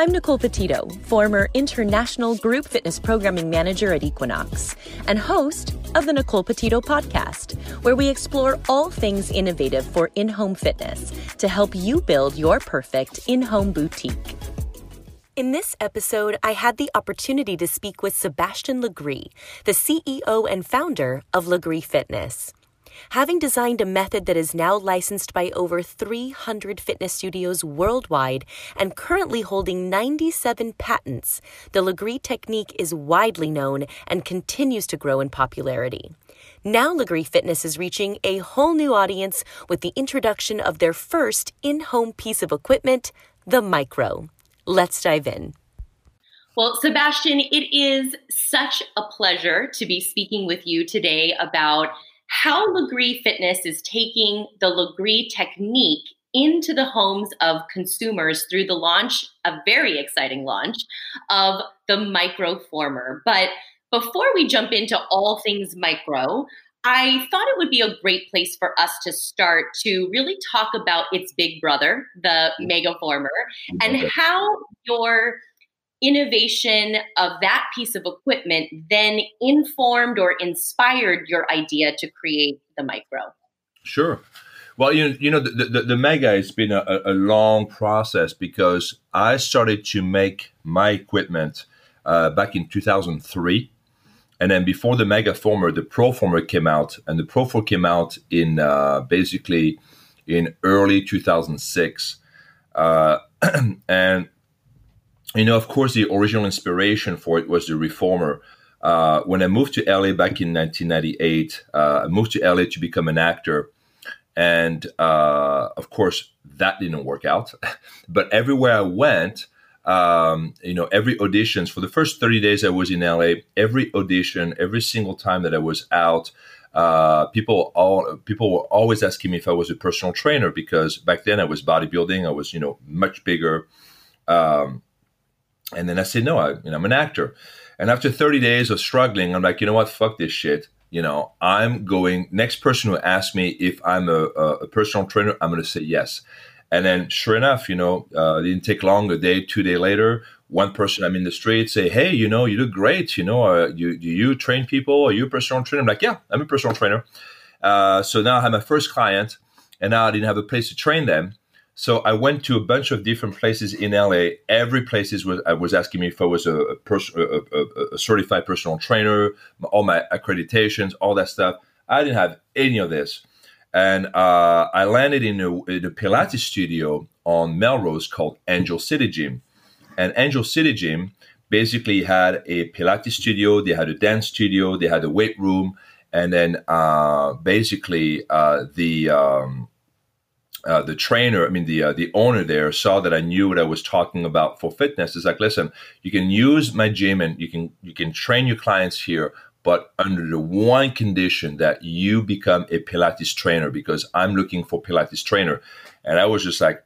I'm Nicole Petito, former international group fitness programming manager at Equinox, and host of the Nicole Petito podcast, where we explore all things innovative for in home fitness to help you build your perfect in home boutique. In this episode, I had the opportunity to speak with Sebastien Lagree, the CEO and founder of Lagree Fitness. Having designed a method that is now licensed by over 300 fitness studios worldwide and currently holding 97 patents, the Lagree technique is widely known and continues to grow in popularity. Now, Lagree Fitness is reaching a whole new audience with the introduction of their first in home piece of equipment, the Micro. Let's dive in. Well, Sebastien, it is such a pleasure to be speaking with you today about how Lagree Fitness is taking the Lagree technique into the homes of consumers through the launch, a very exciting launch of the microformer. But before we jump into all things micro, I thought it would be a great place for us to start to really talk about its big brother, the Megaformer, and how your innovation of that piece of equipment then informed or inspired your idea to create the micro? Sure. Well, you know, you know the, the, the Mega has been a, a, long process because I started to make my equipment uh, back in 2003. And then before the Megaformer, the Proformer came out, and the Proformer came out in uh, basically in early 2006. Uh, and you know, of course, the original inspiration for it was the reformer. Uh, when I moved to LA back in 1998, uh, I moved to LA to become an actor. And uh, of course, that didn't work out. but everywhere I went, um, you know, every auditions for the first 30 days I was in LA, every audition, every single time that I was out, uh, people all people were always asking me if I was a personal trainer because back then I was bodybuilding. I was, you know, much bigger. Um, and then I said, no, I, you know, I'm an actor. And after 30 days of struggling, I'm like, you know what? Fuck this shit. You know, I'm going, next person who asks me if I'm a, a personal trainer, I'm going to say yes. And then sure enough, you know, uh, didn't take long, a day, two day later, one person I'm in the street say, hey, you know, you look great. You know, uh, you, do you train people? Are you a personal trainer? I'm like, yeah, I'm a personal trainer. Uh, so now I have my first client and now I didn't have a place to train them. So I went to a bunch of different places in LA. Every place was I was asking me if I was a, a, pers- a, a, certified personal trainer, all my accreditations, all that stuff. I didn't have any of this, and uh, I landed in a, in a Pilates studio on Melrose called Angel City Gym, and Angel City Gym basically had a Pilates studio. They had a dance studio. They had a weight room, and then uh, basically uh, the um, uh, the trainer, I mean the uh, the owner there saw that I knew what I was talking about for fitness. It's like, listen, you can use my gym and you can you can train your clients here, but under the one condition that you become a Pilates trainer because I'm looking for Pilates trainer. And I was just like,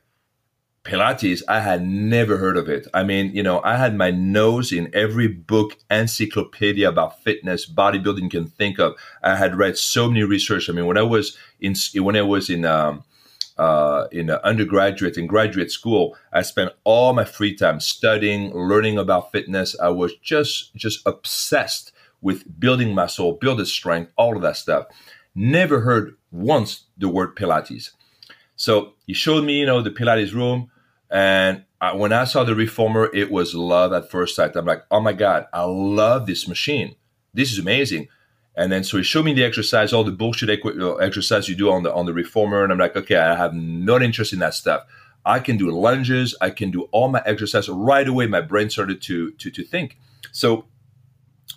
Pilates, I had never heard of it. I mean, you know, I had my nose in every book, encyclopedia about fitness, bodybuilding can think of. I had read so many research. I mean, when I was in when I was in um, uh, in undergraduate and graduate school, I spent all my free time studying, learning about fitness. I was just just obsessed with building muscle, building strength, all of that stuff. Never heard once the word Pilates. So he showed me, you know, the Pilates room, and I, when I saw the reformer, it was love at first sight. I'm like, oh my god, I love this machine. This is amazing. And then so he showed me the exercise, all the bullshit exercise you do on the on the reformer, and I'm like, okay, I have no interest in that stuff. I can do lunges, I can do all my exercise right away. My brain started to to to think. So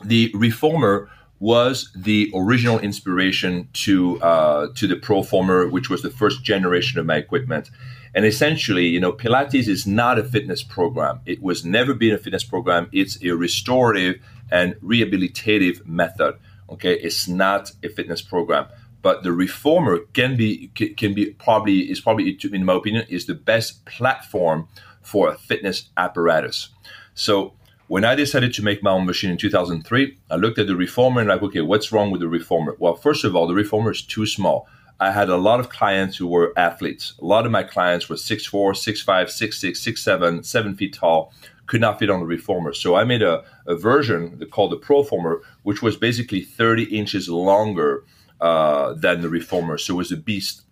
the reformer was the original inspiration to uh, to the Proformer, which was the first generation of my equipment. And essentially, you know, Pilates is not a fitness program. It was never been a fitness program. It's a restorative and rehabilitative method. Okay, it's not a fitness program, but the reformer can be can be probably is probably in my opinion is the best platform for a fitness apparatus. So when I decided to make my own machine in 2003, I looked at the reformer and like, okay, what's wrong with the reformer? Well, first of all, the reformer is too small. I had a lot of clients who were athletes. A lot of my clients were 6'4, 6'5, 6'6, 6'7, 7 feet tall, could not fit on the reformer. So I made a, a version called the Proformer, which was basically 30 inches longer uh, than the reformer. So it was a beast.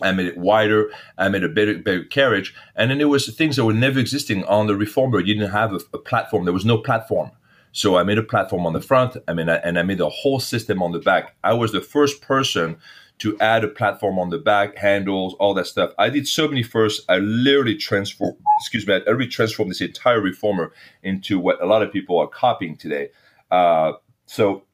I made it wider. I made a better, better carriage. And then there was things that were never existing on the reformer. You didn't have a, a platform. There was no platform. So I made a platform on the front. I mean, and I made a whole system on the back. I was the first person to add a platform on the back, handles, all that stuff. I did so many first. I literally transformed, excuse me, I literally transformed this entire reformer into what a lot of people are copying today. Uh, so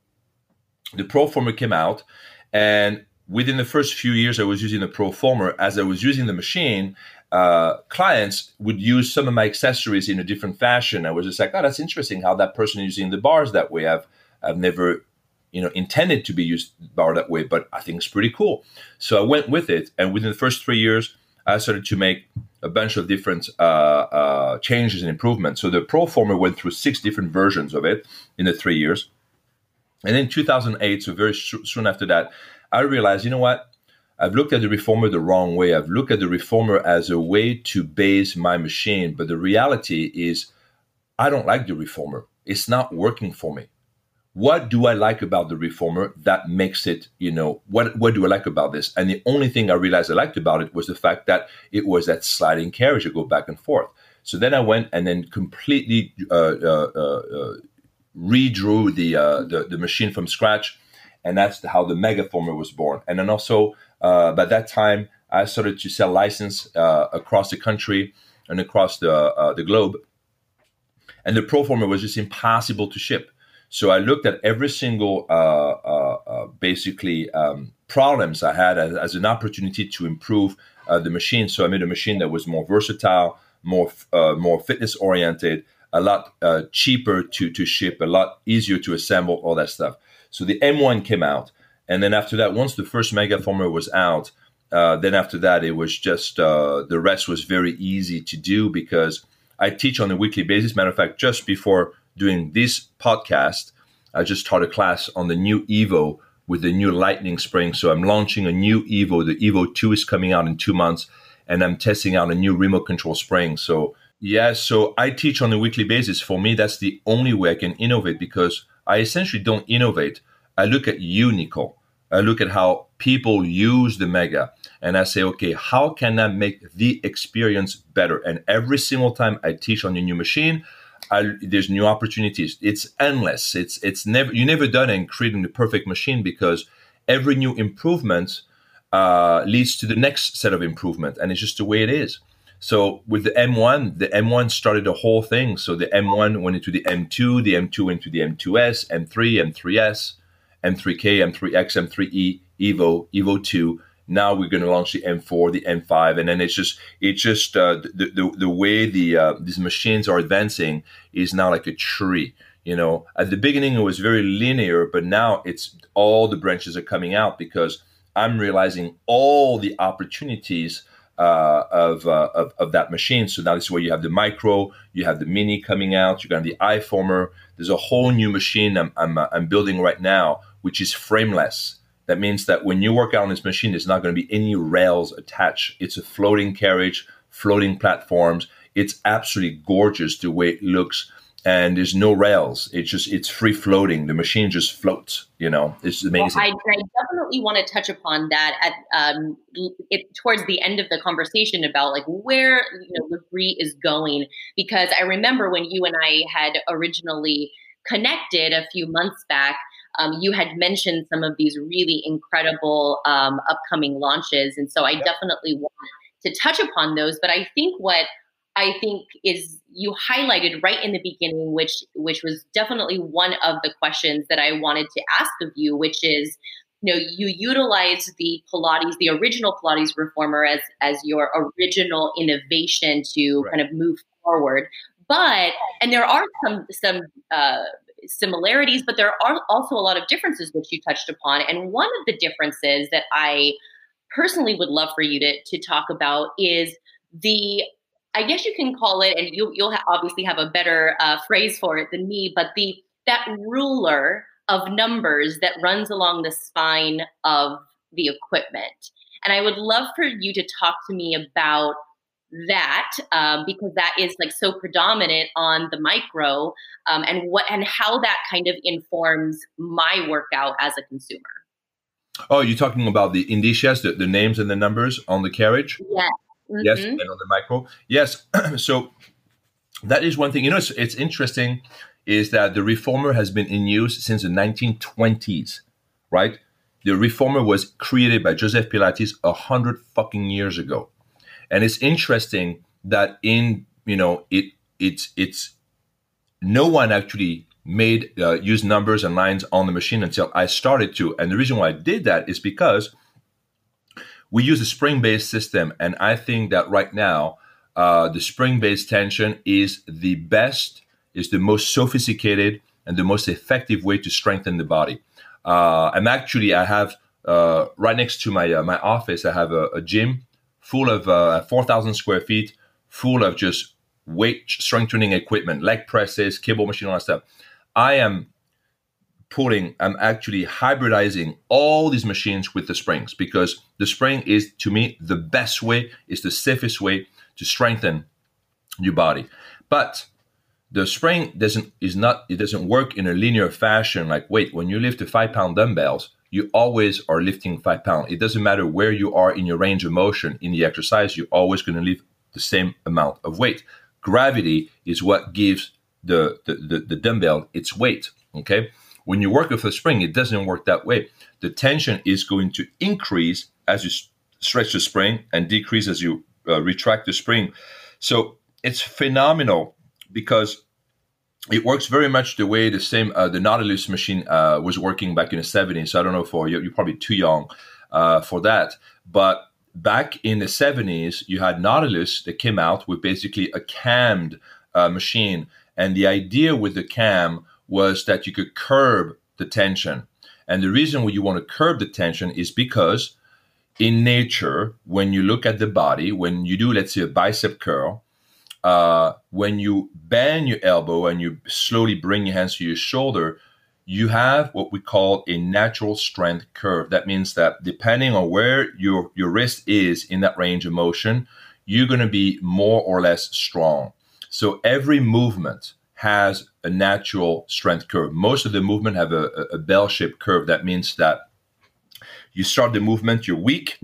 the Proformer came out, and within the first few years I was using the Proformer, as I was using the machine, uh, clients would use some of my accessories in a different fashion. I was just like, oh, that's interesting how that person is using the bars that way. I've I've never you know intended to be used bar that way, but I think it's pretty cool. So I went with it, and within the first three years, I started to make a bunch of different uh, uh, changes and improvements. So the Proformer went through six different versions of it in the three years, and in 2008, so very sh- soon after that, I realized, you know what? I've looked at the reformer the wrong way. I've looked at the reformer as a way to base my machine, but the reality is I don't like the reformer. It's not working for me what do I like about the reformer that makes it, you know, what what do I like about this? And the only thing I realized I liked about it was the fact that it was that sliding carriage to go back and forth. So then I went and then completely uh, uh, uh, redrew the, uh, the, the machine from scratch, and that's how the Megaformer was born. And then also uh, by that time, I started to sell license uh, across the country and across the the globe. And the Proformer was just impossible to ship so I looked at every single, uh, uh, uh, basically, um, problems I had as, as, an opportunity to improve uh, the machine. So I made a machine that was more versatile, more uh, more fitness oriented, a lot uh, cheaper to to ship, a lot easier to assemble, all that stuff. So the M1 came out, and then after that, once the first Megaformer was out, uh, then after that, it was just uh, the rest was very easy to do because I teach on a weekly basis. Matter of fact, just before doing this podcast, I just taught a class on the new Evo with the new lightning spring. So I'm launching a new Evo. The Evo 2 is coming out in two months, and I'm testing out a new remote control spring. So, yeah, so I teach on a weekly basis. For me, that's the only way I can innovate because I essentially don't innovate. I look at you, Nicole. I look at how people use the Mega and I say, okay, how can I make the experience better? And every single time I teach on a new machine, I, there's new opportunities. It's endless. It's it's never you never done in creating the perfect machine because every new improvement uh, leads to the next set of improvement, and it's just the way it is. So with the M1, the M1 started the whole thing. So the M1 went into the M2, the M2 went into the M2S, M3, M3S, M3K, M3X, M3E, Evo, Evo 2, now we're going to launch the M4, the M5, and then it's just it's just uh, the, the the way the uh, these machines are advancing is now like a tree. You know, at the beginning it was very linear, but now it's all the branches are coming out because I'm realizing all the opportunities uh, of, uh, of, of that machine. So now this is where you have the micro, you have the mini coming out, you got the iFormer. There's a whole new machine I'm I'm, uh, I'm building right now, which is frameless. That means that when you work out on this machine, there's not going to be any rails attached. It's a floating carriage, floating platforms. It's absolutely gorgeous the way it looks. And there's no rails. It's just it's free floating. The machine just floats. You know, it's amazing. Well, I, I, definitely want to touch upon that at um, it, towards the end of the conversation about like where you know Lagree is going because I remember when you and I had originally connected a few months back um, you had mentioned some of these really incredible um, upcoming launches. And so I yep. definitely want to touch upon those. But I think what I think is you highlighted right in the beginning, which which was definitely one of the questions that I wanted to ask of you, which is, you know, you utilize the Pilates, the original Pilates reformer as as your original innovation to right. kind of move forward. But and there are some some uh, similarities, but there are also a lot of differences, which you touched upon. And one of the differences that I personally would love for you to, to talk about is the I guess you can call it, and you, you'll obviously have a better uh, phrase for it than me, but the that ruler of numbers that runs along the spine of the equipment. And I would love for you to talk to me about that um, because that is like so predominant on the micro um, and what and how that kind of informs my workout as a consumer. Oh, you're talking about the indices the, the names and the numbers on the carriage? Yes. Mm-hmm. Yes, and on the micro. Yes. so that is one thing. You know, it's, it's interesting is that the reformer has been in use since the 1920s, right? The reformer was created by Joseph Pilates a hundred fucking years ago, and it's interesting that in you know it it's it's no one actually made uh, use numbers and lines on the machine until I started to, and the reason why I did that is because we use a spring-based system, and I think that right now uh, the spring-based tension is the best is the most sophisticated and the most effective way to strengthen the body. Uh, I'm actually I have uh, right next to my uh, my office I have a, a gym full of uh, 4,000 square feet, full of just weight strengthening equipment, leg presses, cable machine, all that stuff. I am putting, I'm actually hybridizing all these machines with the springs because the spring is to me the best way, is the safest way to strengthen your body. But the spring doesn't is not it doesn't work in a linear fashion like wait when you lift the five pound dumbbells you always are lifting five pound it doesn't matter where you are in your range of motion in the exercise you're always going to lift the same amount of weight. Gravity is what gives the, the, the, the dumbbell its weight okay? When you work with a spring it doesn't work that way. The tension is going to increase as you stretch the spring and decrease as you uh, retract the spring. So it's phenomenal because it works very much the way the same uh, the Nautilus machine uh, was working back in the 70s. So I don't know for you, you're probably too young uh, for that, but back in the 70s, you had Nautilus that came out with basically a cammed uh, machine, and the idea with the cam was that you could curb the tension. And the reason why you want to curb the tension is because in nature, when you look at the body, when you do, let's say, a bicep curl, uh, when you bend your elbow and you slowly bring your hands to your shoulder, you have what we call a natural strength curve. That means that depending on where your, your wrist is in that range of motion, you're going to be more or less strong. So every movement has a natural strength curve. Most of the movement have a, a bell-shaped curve. That means that you start the movement, you're weak,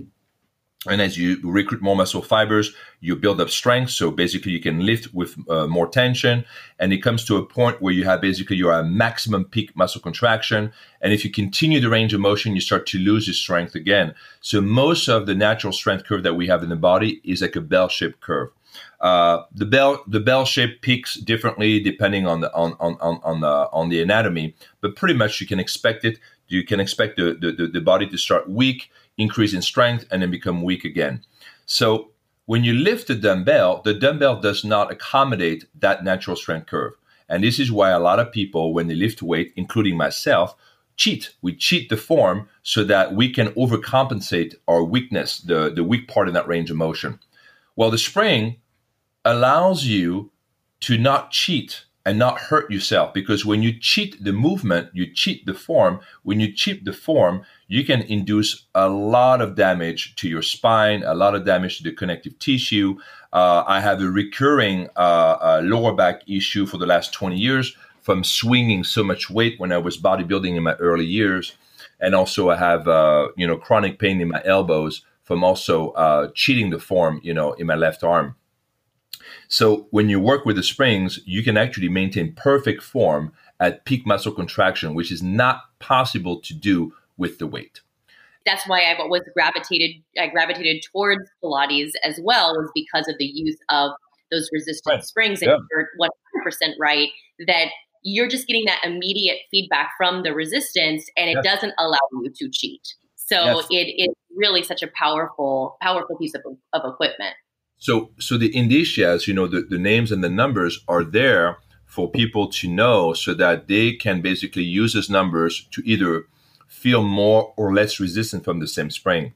and as you recruit more muscle fibers, you build up strength. So basically, you can lift with uh, more tension. And it comes to a point where you have basically your maximum peak muscle contraction. And if you continue the range of motion, you start to lose your strength again. So most of the natural strength curve that we have in the body is like a bell-shaped curve. Uh, the bell the bell shape peaks differently depending on the on on on on the, on the anatomy, but pretty much you can expect it. You can expect the, the, the body to start weak increase in strength, and then become weak again. So when you lift the dumbbell, the dumbbell does not accommodate that natural strength curve. And this is why a lot of people, when they lift weight, including myself, cheat. We cheat the form so that we can overcompensate our weakness, the, the weak part in that range of motion. Well, the spring allows you to not cheat and not hurt yourself because when you cheat the movement, you cheat the form. When you cheat the form, you can induce a lot of damage to your spine, a lot of damage to the connective tissue. Uh, I have a recurring uh, uh, lower back issue for the last 20 years from swinging so much weight when I was bodybuilding in my early years. And also, I have uh, you know chronic pain in my elbows from also uh, cheating the form, you know, in my left arm. So when you work with the springs, you can actually maintain perfect form at peak muscle contraction, which is not possible to do with the weight. That's why I've always gravitated I gravitated towards Pilates as well, was because of the use of those resistant right. springs. And yeah. you're 100% right that you're just getting that immediate feedback from the resistance and it yes. doesn't allow you to cheat. So yes. it is really such a powerful, powerful piece of, of equipment. So, so the indicias, you know, the, the names and the numbers are there for people to know so that they can basically use those numbers to either feel more or less resistant from the same spring.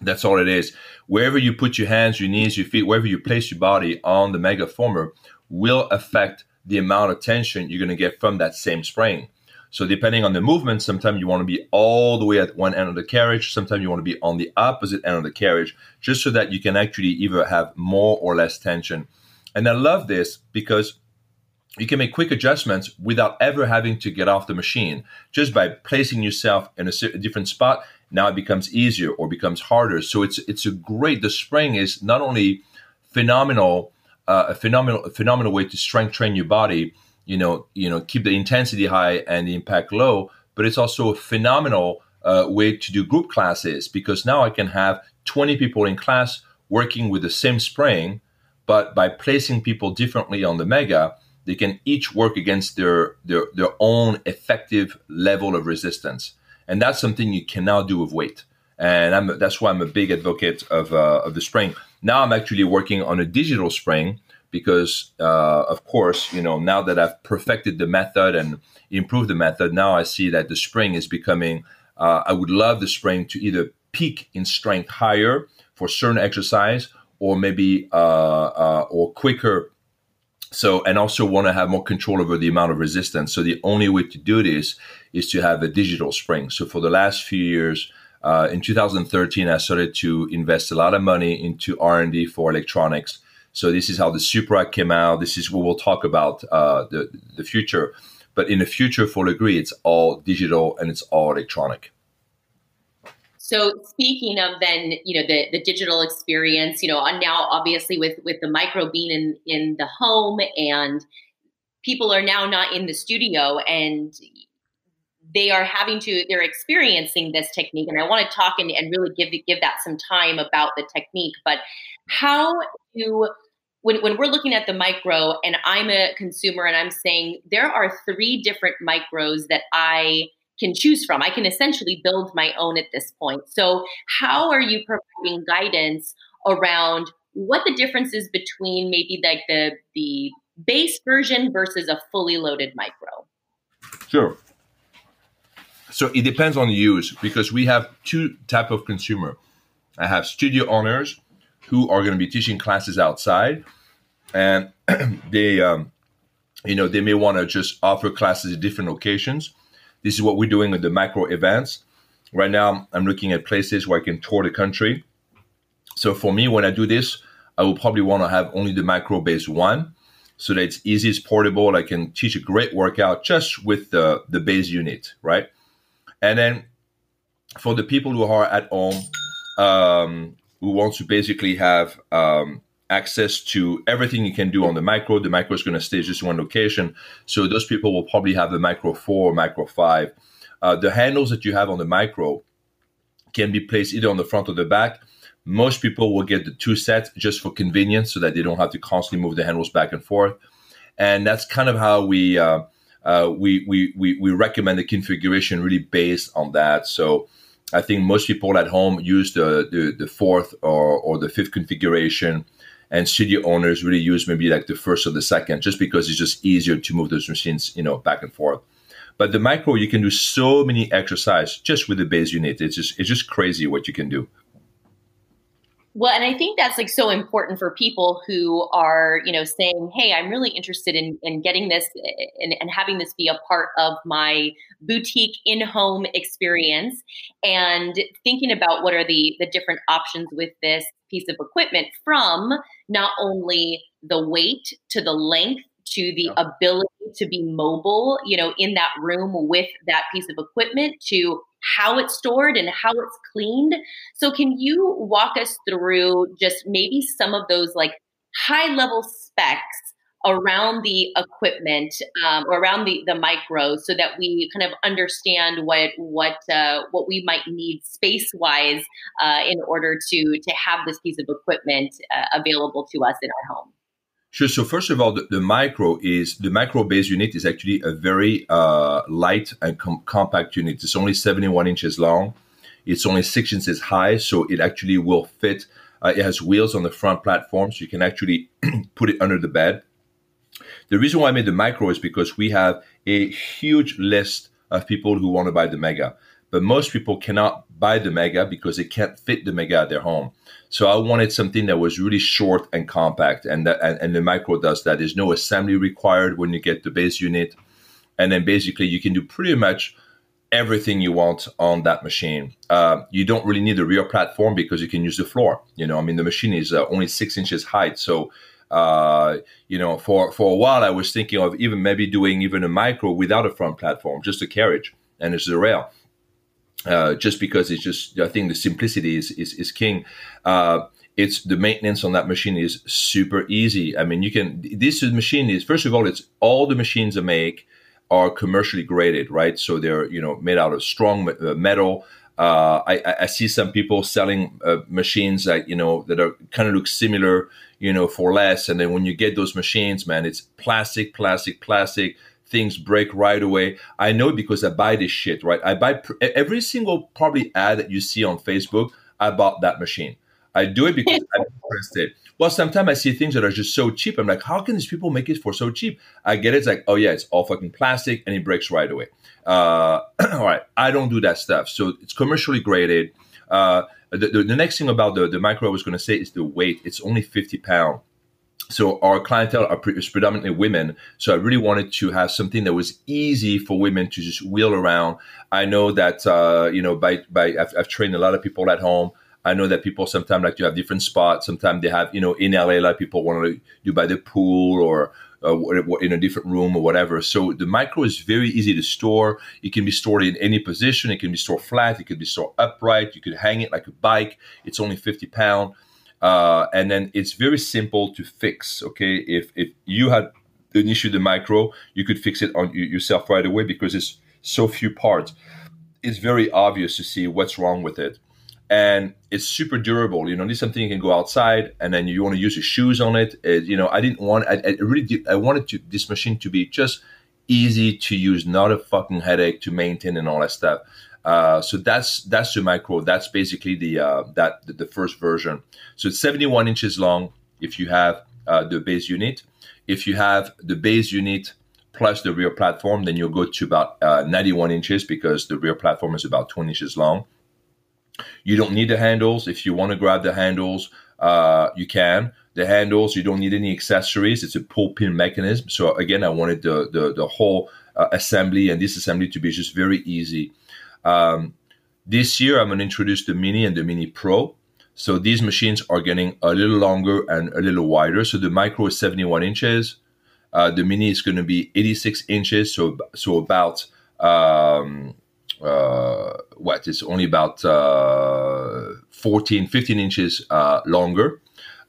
That's all it is. Wherever you put your hands, your knees, your feet, wherever you place your body on the megaformer will affect the amount of tension you're going to get from that same spring. So depending on the movement, sometimes you want to be all the way at one end of the carriage. Sometimes you want to be on the opposite end of the carriage, just so that you can actually either have more or less tension. And I love this because you can make quick adjustments without ever having to get off the machine. Just by placing yourself in a, different spot, now it becomes easier or becomes harder. So it's it's a great. The spring is not only phenomenal, uh, a phenomenal a phenomenal way to strength train your body you know, you know, keep the intensity high and the impact low. But it's also a phenomenal uh, way to do group classes because now I can have 20 people in class working with the same spring, but by placing people differently on the mega, they can each work against their their their own effective level of resistance, and that's something you can now do with weight. And I'm, that's why I'm a big advocate of uh, of the spring. Now I'm actually working on a digital spring because uh, of course you know now that i've perfected the method and improved the method now i see that the spring is becoming uh, i would love the spring to either peak in strength higher for certain exercise or maybe uh, uh or quicker. So and also want to have more control over the amount of resistance. So the only way to do this is to have a digital spring. So for the last few years uh, in 2013 i started to invest a lot of money into r&d for electronics so this is how the Supra came out. This is what we'll talk about uh, the the future. But in the future, for Lagree, it's all digital and it's all electronic. So speaking of then, you know, the, the digital experience, you know, now obviously with with the micro being in in the home and people are now not in the studio and they are having to they're experiencing this technique and i want to talk and, and really give give that some time about the technique but how do when, when we're looking at the micro and I'm a consumer and I'm saying there are three different micros that I can choose from. I can essentially build my own at this point. So, how are you providing guidance around what the difference is between maybe like the the base version versus a fully loaded micro? Sure. So it depends on the use because we have two type of consumer. I have studio owners who are going to be teaching classes outside and they um, you know they may want to just offer classes at different locations. This is what we're doing with the macro events. Right now i'm looking at places where i can tour the country. So for me when i do this i will probably want to have only the macro base one so that it's easy it's portable i can teach a great workout just with the, the base unit right? And then for the people who are at home um, who want to basically have um, access to everything you can do on the micro. The micro is going to stay just one location. So those people will probably have the micro 4 or micro 5. Uh, the handles that you have on the micro can be placed either on the front or the back. Most people will get the two sets just for convenience so that they don't have to constantly move the handles back and forth. And that's kind of how we, uh, uh, we, we, we, we recommend the configuration really based on that. So I think most people at home use the, the, the fourth or, or the fifth configuration and studio owners really use maybe like the first or the second just because it's just easier to move those machines you know back and forth. But the micro you can do so many exercise just with the base unit. It's just it's just crazy what you can do. Well, and I think that's like so important for people who are, you know, saying, "Hey, I'm really interested in in getting this and, and having this be a part of my boutique in-home experience," and thinking about what are the the different options with this piece of equipment, from not only the weight to the length to the ability to be mobile, you know, in that room with that piece of equipment to how it's stored and how it's cleaned. So, can you walk us through just maybe some of those like high level specs around the equipment um, or around the the micro, so that we kind of understand what what uh, what we might need space wise uh, in order to to have this piece of equipment uh, available to us in our home. Sure. So first of all, the, the, micro is the micro base unit is actually a very uh, light and com- compact unit. It's only 71 inches long. It's only six inches high, so it actually will fit. Uh, it has wheels on the front platform, so you can actually put it under the bed. The reason why I made the micro is because we have a huge list of people who want to buy the mega, but most people cannot buy the mega because they can't fit the mega at their home. So I wanted something that was really short and compact, and that and, and the micro does that. There's no assembly required when you get the base unit. and then basically you can do pretty much everything you want on that machine. Uh, you don't really need a rear platform because you can use the floor. You know, I mean, the machine is uh, only six inches high, so uh, you know, for for a while I was thinking of even maybe doing even a micro without a front platform, just a carriage and it's a rail. Uh, just because it's just, I think the simplicity is is, is king. Uh, it's the maintenance on that machine is super easy. I mean, you can this machine is first of all, it's all the machines I make are commercially graded, right? So they're you know made out of strong uh, metal. Uh, I, I, see some people selling uh, machines that you know that are kind of look similar, you know, for less. And then when you get those machines, man, it's plastic, plastic, plastic. Things break right away. I know because I buy this shit, right? I buy pr- every single probably ad that you see on Facebook. I bought that machine. I do it because I'm interested. Well, sometimes I see things that are just so cheap. I'm like, how can these people make it for so cheap? I get it. It's like, oh yeah, it's all fucking plastic and it breaks right away. Uh, all right, I don't do that stuff. So it's commercially graded. Uh, the, the, the, next thing about the, the micro I was going to say is the weight. It's only 50 pounds. So our clientele are pre- predominantly women. So I really wanted to have something that was easy for women to just wheel around. I know that, uh, you know, by, by I've, I've trained a lot of people at home. I know that people sometimes like to have different spots. Sometimes they have, you know, in LA, like people want to do by the pool or uh, in a different room or whatever. So the micro is very easy to store. It can be stored in any position. It can be stored flat. It can be stored upright. You could hang it like a bike. It's only 50 pound. Uh, and then it's very simple to fix. Okay. If, if you had an issue with the micro, you could fix it on yourself right away because it's so few parts. It's very obvious to see what's wrong with it and it's super durable. You know, this is something you can go outside, and then you want to use your shoes on it. it you know, I didn't want. I, I really did. I wanted to this machine to be just easy to use, not a fucking headache to maintain and all that stuff. Uh, so that's that's the micro. That's basically the uh, that the, the, first version. So it's 71 inches long. If you have uh, the base unit, if you have the base unit plus the rear platform, then you'll go to about uh, 91 inches because the rear platform is about 20 inches long. You don't need the handles. If you want to grab the handles, uh, you can. The handles, you don't need any accessories. It's a pull pin mechanism. So again, I wanted the the, the whole uh, assembly and disassembly to be just very easy. Um, this year, I'm going to introduce the Mini and the Mini Pro. So these machines are getting a little longer and a little wider. So the Micro is 71 inches. Uh, the Mini is going to be 86 inches. So so about um, what it's only about uh, 14 15 inches uh, longer.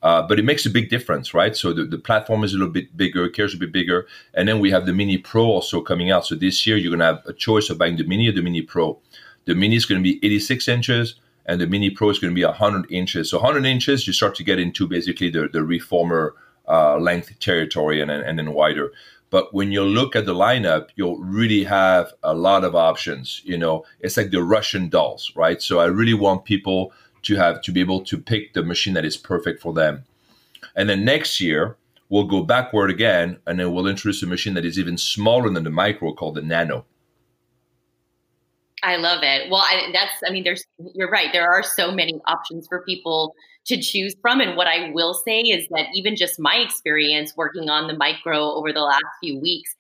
Uh, but it makes a big difference right? So the, the platform is a little bit bigger carries a bit bigger. And then we have the mini pro also coming out. So this year you're to have a choice of buying the mini or the mini pro. The mini is to be 86 inches and the mini pro is going to be 100 inches. So 100 inches you start to get into basically the, the reformer uh, length territory and, and then wider but when you look at the lineup, you'll really have a lot of options. You know, it's like the Russian dolls, right? So I really want people to have to be able to pick the machine that is perfect for them. And then next year, we'll go backward again, and then we'll introduce a machine that is even smaller than the micro called the nano. I love it. Well, I, that's, I mean, there's, you're right. There are so many options for people to choose from. And what I will say is that even just my experience working on the micro over the last few weeks,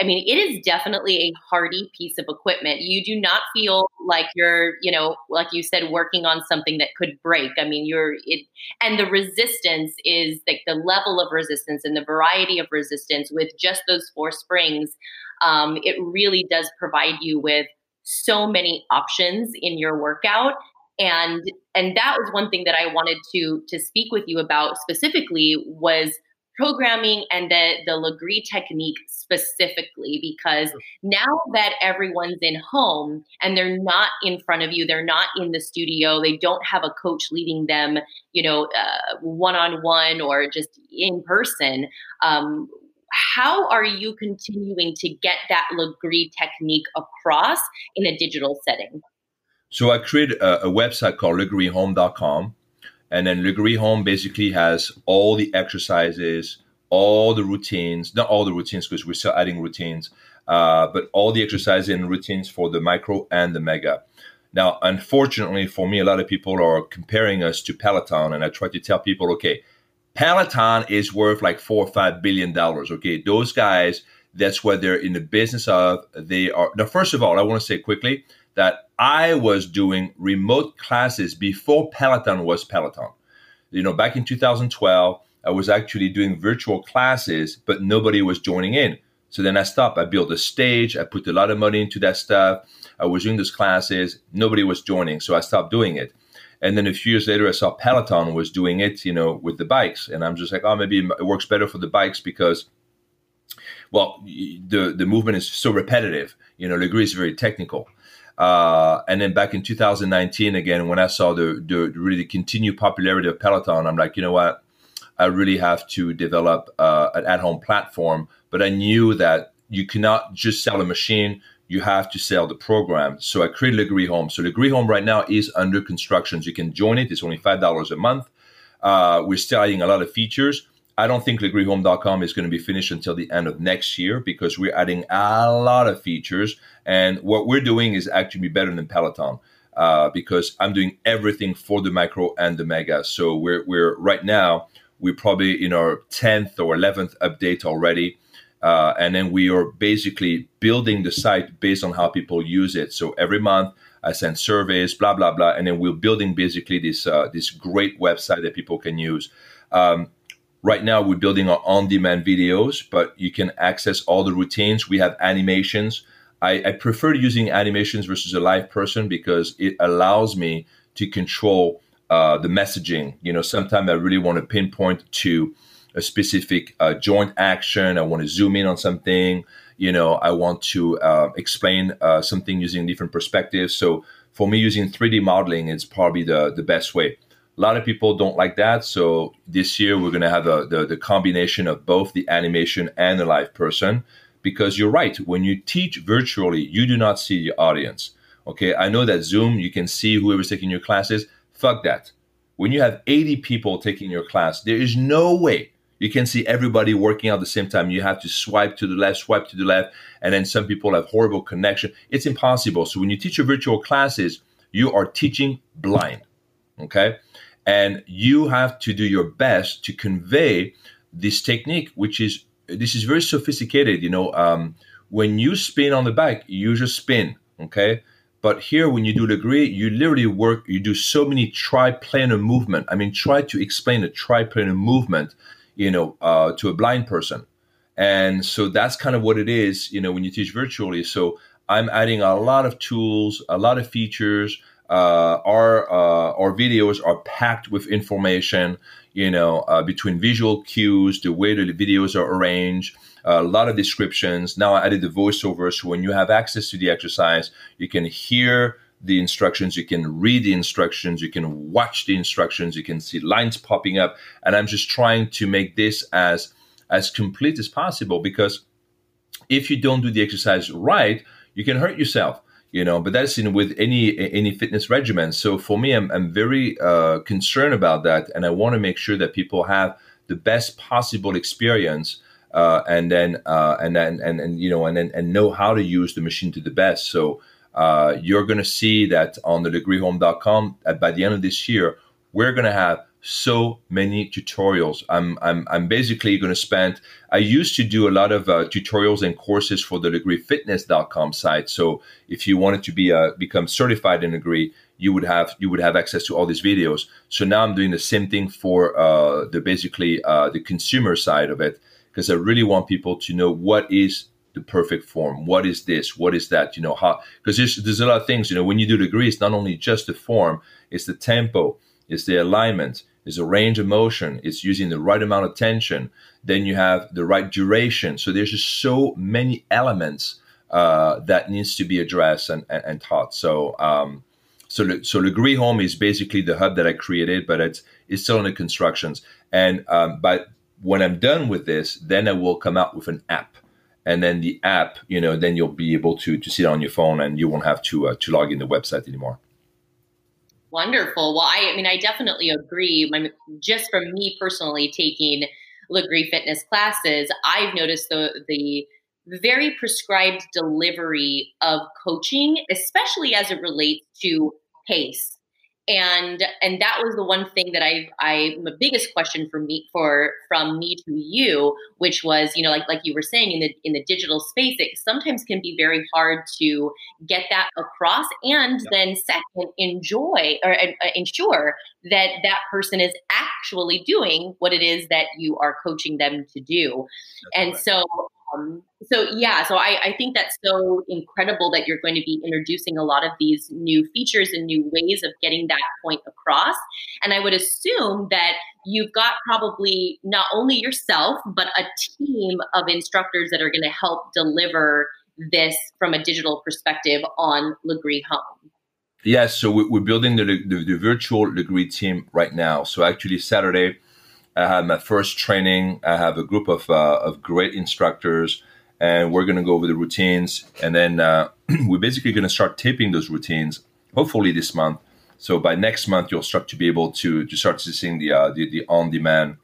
I mean, it is definitely a hardy piece of equipment. You do not feel like you're, you know, like you said, working on something that could break. I mean, you're it, and the resistance is like the level of resistance and the variety of resistance with just those four springs. Um, it really does provide you with so many options in your workout and and that was one thing that i wanted to to speak with you about specifically was programming and the the Lagree technique specifically because now that everyone's in home and they're not in front of you they're not in the studio they don't have a coach leading them you know one on one or just in person um, how are you continuing to get that Lagree technique across in a digital setting so I created a, a website called lagreehome.com. And then Lagree Home basically has all the exercises, all the routines, not all the routines because we're still adding routines, uh, but all the exercises and routines for the micro and the mega. Now, unfortunately for me, a lot of people are comparing us to Peloton, and I try to tell people, okay, Peloton is worth like four or five billion dollars. Okay, those guys That's what they're in the business of. They are now. First of all, I want to say quickly that I was doing remote classes before Peloton was Peloton. You know, back in 2012, I was actually doing virtual classes, but nobody was joining in. So then I stopped. I built a stage. I put a lot of money into that stuff. I was doing those classes. Nobody was joining. So I stopped doing it. And then a few years later, I saw Peloton was doing it, you know, with the bikes. And I'm just like, oh, maybe it works better for the bikes because, well, the, the movement is so repetitive. You know, the Lagree is very technical. Uh, and then back in 2019, again, when I saw the, the really continued popularity of Peloton, I'm like, you know what? I really have to develop uh, an at-home platform. But I knew that you cannot just sell a machine; you have to sell the program. So I created Lagree Home. So Lagree Home right now is under construction. So you can join it. It's only five dollars a month. Uh, we're still adding a lot of features. I don't think LagreeHome.com is going to be finished until the end of next year because we're adding a lot of features. And what we're doing is actually better than Peloton. Uh, because I'm doing everything for the micro and the mega. So we're we're right now we're probably in our 10th or 11th update already. Uh, and then we are basically building the site based on how people use it. So every month I send surveys, blah blah blah, and then we're building basically this uh, this great website that people can use. Um, right now we're building our on-demand videos, but you can access all the routines. We have animations. I, I prefer using animations versus a live person because it allows me to control uh, the messaging. You know, sometimes I really want to pinpoint to a specific uh, joint action. I want to zoom in on something. You know, I want to uh, explain uh, something using different perspectives. So for me, using 3D modeling is probably the, the best way. A lot of people don't like that. So this year we're going to have a, the, the combination of both the animation and the live person because you're right. When you teach virtually, you do not see the audience. Okay. I know that Zoom, you can see whoever's taking your classes Fuck that. When you have 80 people taking your class, there is no way you can see everybody working out at the same time. You have to swipe to the left, swipe to the left, and then some people have horrible connection. It's impossible. So when you teach your virtual classes, you are teaching blind. Okay? And you have to do your best to convey this technique, which is this is very sophisticated. You know, um, when you spin on the back you just spin. Okay, but here, when you do Lagree, you literally work, you do so many triplanar movement. I mean, try to explain a triplanar movement, you know, uh, to a blind person. And so that's kind of what it is, you know, when you teach virtually. So I'm adding a lot of tools, a lot of features. Uh, our uh, our videos are packed with information, you know, uh, between visual cues, the way the videos are arranged, a lot of descriptions. Now I added the voiceover, so when you have access to the exercise, you can hear the instructions, you can read the instructions, you can watch the instructions, you can see lines popping up, and I'm just trying to make this as as complete as possible because if you don't do the exercise right, you can hurt yourself you know but that's in with any any fitness regimen so for me i'm, I'm very uh, concerned about that and i want to make sure that people have the best possible experience uh, and then uh, and then and, and you know and then and know how to use the machine to the best. So uh, you're going to see that on the lagreehome.com by the end of this year, we're going to have so many tutorials. I'm I'm I'm basically going to spend. I used to do a lot of uh, tutorials and courses for the lagreefitness.com site. So if you wanted to be uh, become certified in Lagree, you would have you would have access to all these videos. So now I'm doing the same thing for uh, the basically uh, the consumer side of it because I really want people to know what is the perfect form. What is this? What is that? You know how because there's there's a lot of things. You know when you do Lagree, it's not only just the form, it's the tempo, it's the alignment, it's a range of motion, it's using the right amount of tension. Then you have the right duration. So there's just so many elements uh, that needs to be addressed and, and, and taught. So um, so so Lagree Home is basically the hub that I created, but it's it's still in the constructions. And um, but when I'm done with this, then I will come out with an app. And then the app, you know, then you'll be able to to see it on your phone, and you won't have to uh, to log in the website anymore. Wonderful. Well, I, I mean, I definitely agree. Just from me personally taking Lagree fitness classes, I've noticed the the very prescribed delivery of coaching, especially as it relates to pace and and that was the one thing that I I the biggest question for me for from me to you, which was you know like like you were saying in the in the digital space, it sometimes can be very hard to get that across, and yeah. then second enjoy or uh, ensure that that person is actually doing what it is that you are coaching them to do, That's and right. so um, so yeah, so I, I think that's so incredible that you're going to be introducing a lot of these new features and new ways of getting that point across. And I would assume that you've got probably not only yourself, but a team of instructors that are going to help deliver this from a digital perspective on Lagree Home. Yes, so we're building the, the, the virtual Lagree team right now. So actually Saturday, I had my first training. I have a group of, uh, of great instructors, and we're going to go over the routines. And then uh, we're basically going to start taping those routines, hopefully this month. So by next month, you'll start to be able to, to start seeing the, uh, the, the on demand.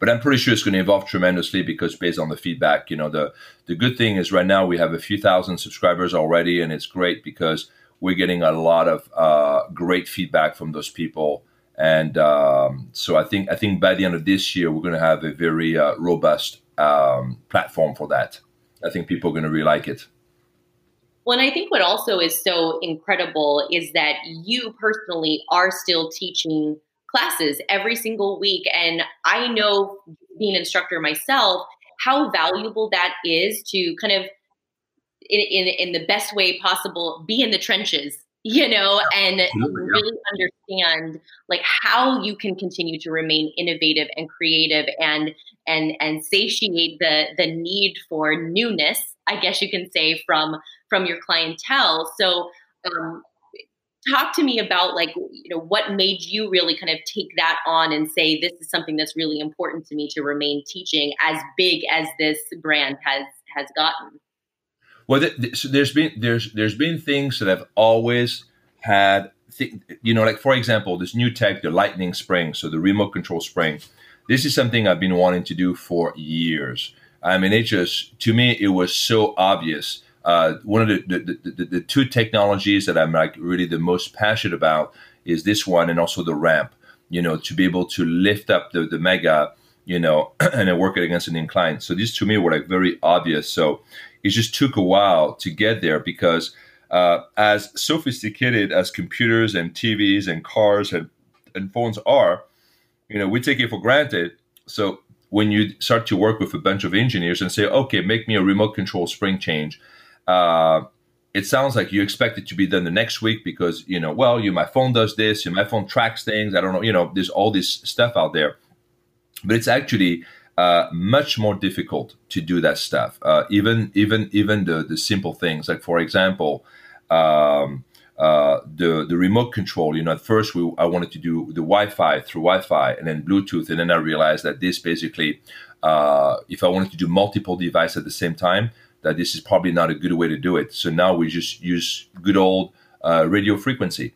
But I'm pretty sure it's going to evolve tremendously because based on the feedback, you know, the, the good thing is right now we have a few thousand subscribers already, and it's great because we're getting a lot of uh, great feedback from those people and um, so I think I think by the end of this year we're going to have a very uh, robust um, platform for that. I think people are going to really like it. Well, and I think what also is so incredible is that you personally are still teaching classes every single week, and I know being an instructor myself how valuable that is to kind of in, in, in the best way possible be in the trenches you know, and really understand like how you can continue to remain innovative and creative and and and satiate the the need for newness, I guess you can say from from your clientele. So um, talk to me about like you know what made you really kind of take that on and say this is something that's really important to me to remain teaching as big as this brand has has gotten well, so there's been there's there's been things that have always had, th- you know, like for example, this new tech, the Lightning Spring, so the remote control spring. This is something I've been wanting to do for years. I mean, it just to me it was so obvious. Uh, one of the the, the the two technologies that I'm like really the most passionate about is this one and also the ramp. You know, to be able to lift up the the mega you know, and then work it against an incline. So these to me were like very obvious. So it just took a while to get there because uh, as sophisticated as computers and TVs and cars and, and phones are, you know, we take it for granted. So when you start to work with a bunch of engineers and say, okay, make me a remote control spring change, uh, it sounds like you expect it to be done the next week because you know, well, you my phone does this, my phone tracks things. I don't know, you know, there's all this stuff out there but it's actually uh, much more difficult to do that stuff. Uh, even even even the the simple things like for example. Um, uh, the the remote control. You know, at first we I wanted to do the Wi-Fi through Wi-Fi and then Bluetooth, and then I realized that this basically, uh, if I wanted to do multiple devices at the same time, that this is probably not a good way to do it. So now we just use good old uh, radio frequency.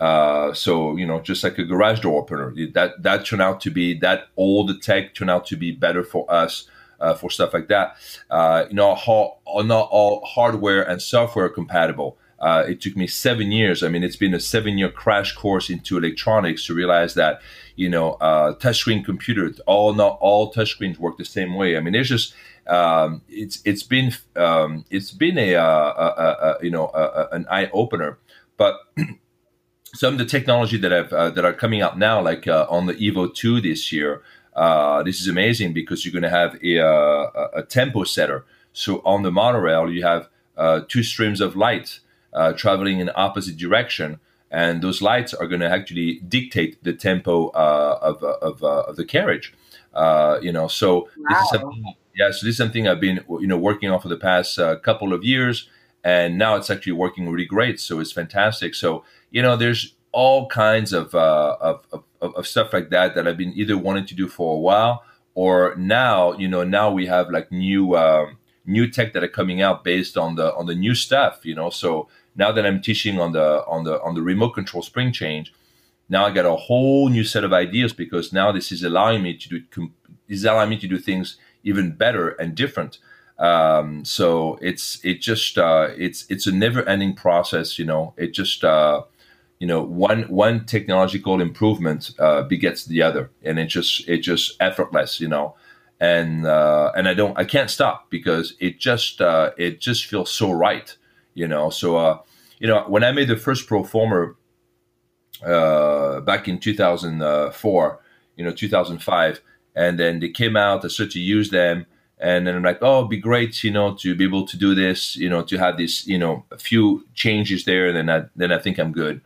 Uh, so you know, just like a garage door opener, that that turned out to be that old tech turned out to be better for us uh, for stuff like that. Uh, you know, how, not all hardware and software compatible. Uh, it took me seven years. I mean, it's been a seven-year crash course into electronics to realize that you know, uh, touchscreen computers, all not all touchscreens work the same way. I mean, there's just um, it's it's been um, it's been a, a, a, a you know an eye opener, but some of the technology that have uh, that are coming out now, like uh, on the Evo two this year, uh, this is amazing because you're going to have a, uh, a, tempo setter. So on the monorail, you have uh, two streams of light uh, traveling in opposite direction, and those lights are going to actually dictate the tempo of of, of, the carriage. you know, so wow. this is something. Yeah, so this is something I've been you know working on for the past couple of years, and now it's actually working really great. So it's fantastic. So you know, there's all kinds of, uh, of, of, of stuff like that that I've been either wanting to do for a while or now, you know, now we have like new um, new tech that are coming out based on the on the new stuff, you know. So now that I'm teaching on the on the on the remote control spring change, now I got a whole new set of ideas because now this is allowing me to do is allowing me to do things even better and different. Um, so it's it just uh, it's it's a never ending process, you know. It just uh, you know one one technological improvement uh, begets the other and it just it just effortless you know? And uh, and i don't i can't stop because it just uh, it just feels so right you know? So uh, you know when i made the first Proformer uh, back in 2004 you know 2005 and then they came out i started to use them and then I'm like, oh, it'd be great, you know, to be able to do this, you know, to have this, you know, a few changes there, and then I then I think I'm good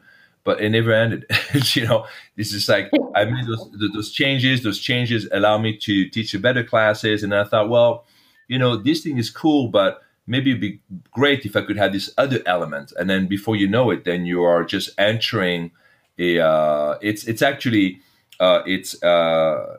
but it never ended. you know, this is like I made those those changes. Those changes allow me to teach better classes, and I thought, well, you know, this thing is cool, but maybe it'd be great if I could have this other element. And then before you know it, then you are just entering a. Uh, it's it's actually uh, it's uh,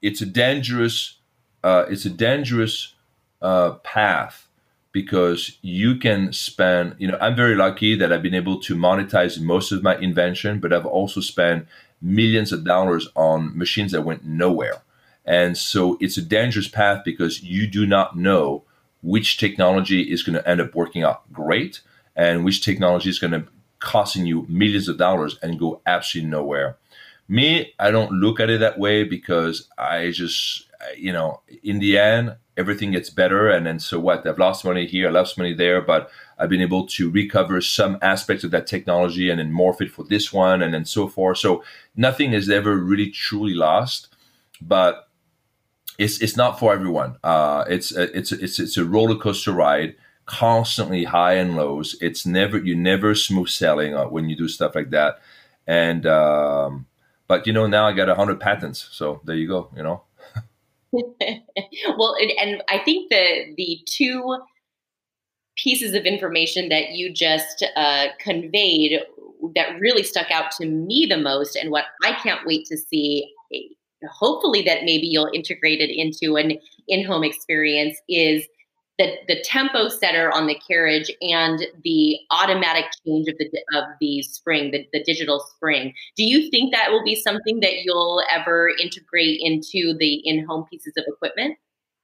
it's a dangerous uh, it's a dangerous uh, path because you can spend, you know, I'm very lucky that I've been able to monetize most of my invention, but I've also spent millions of dollars on machines that went nowhere. And so it's a dangerous path because you do not know which technology is going to end up working out great and which technology is going to costing you millions of dollars and go absolutely nowhere. Me, I don't look at it that way because I just, you know, in the end, everything gets better. And then so what? I've lost money here, I lost money there, but I've been able to recover some aspects of that technology and then morph it for this one and then so forth. So nothing is ever really truly lost, but it's it's not for everyone. Uh, it's a, it's a, it's it's a roller coaster ride, constantly high and lows. It's never you never smooth sailing uh, when you do stuff like that. And um, but you know now I got a hundred patents, so there you go. You know. well, and I think the the two pieces of information that you just uh, conveyed that really stuck out to me the most, and what I can't wait to see, hopefully that maybe you'll integrate it into an in home experience, is the, the tempo setter on the carriage and the automatic change of the of the spring, the, the digital spring. Do you think that will be something that you'll ever integrate into the in-home pieces of equipment?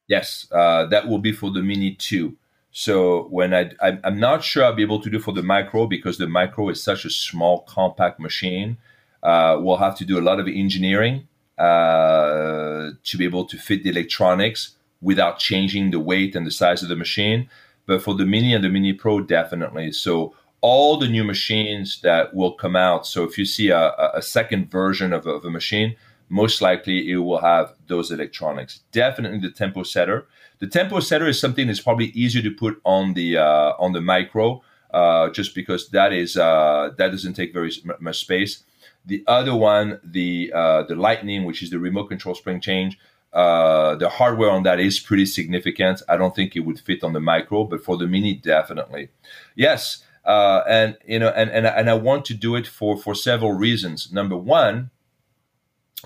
Yes, uh, that will be for the Mini 2. So when I, I am not sure I'll be able to do for the micro because the micro is such a small compact machine. Uh, we'll have to do a lot of engineering uh, to be able to fit the electronics without changing the weight and the size of the machine. But for the Mini and the Mini Pro, definitely. So all the new machines that will come out. So if you see a, a second version of, of a machine, most likely it will have those electronics. Definitely the tempo setter. The tempo setter is something that's probably easier to put on the uh, on the micro, uh, just because that is uh, that doesn't take very much space. The other one, the uh, the Lightning, which is the remote control spring change, uh, the hardware on that is pretty significant. I don't think it would fit on the micro, but for the mini, definitely. Yes, uh, and you know, and, and and I want to do it for for several reasons. Number one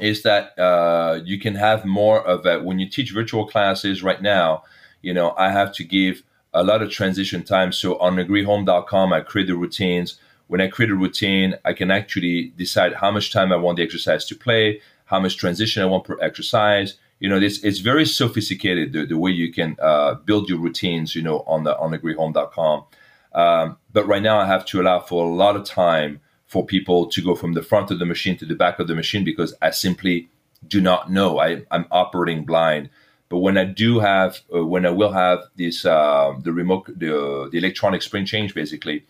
is that uh, you can have more of a when you teach virtual classes right now. You know, I have to give a lot of transition time. So on lagreehome.com, I create the routines. When I create a routine, I can actually decide how much time I want the exercise to play, how much transition I want per exercise you know, it's, it's very sophisticated the, the way you can uh, build your routines, you know, on the on lagreehome.com. Um, but right now, I have to allow for a lot of time for people to go from the front of the machine to the back of the machine because I simply do not know. I, I'm operating blind. But when I do have, uh, when I will have this, uh, the remote, the, the electronic spring change, basically,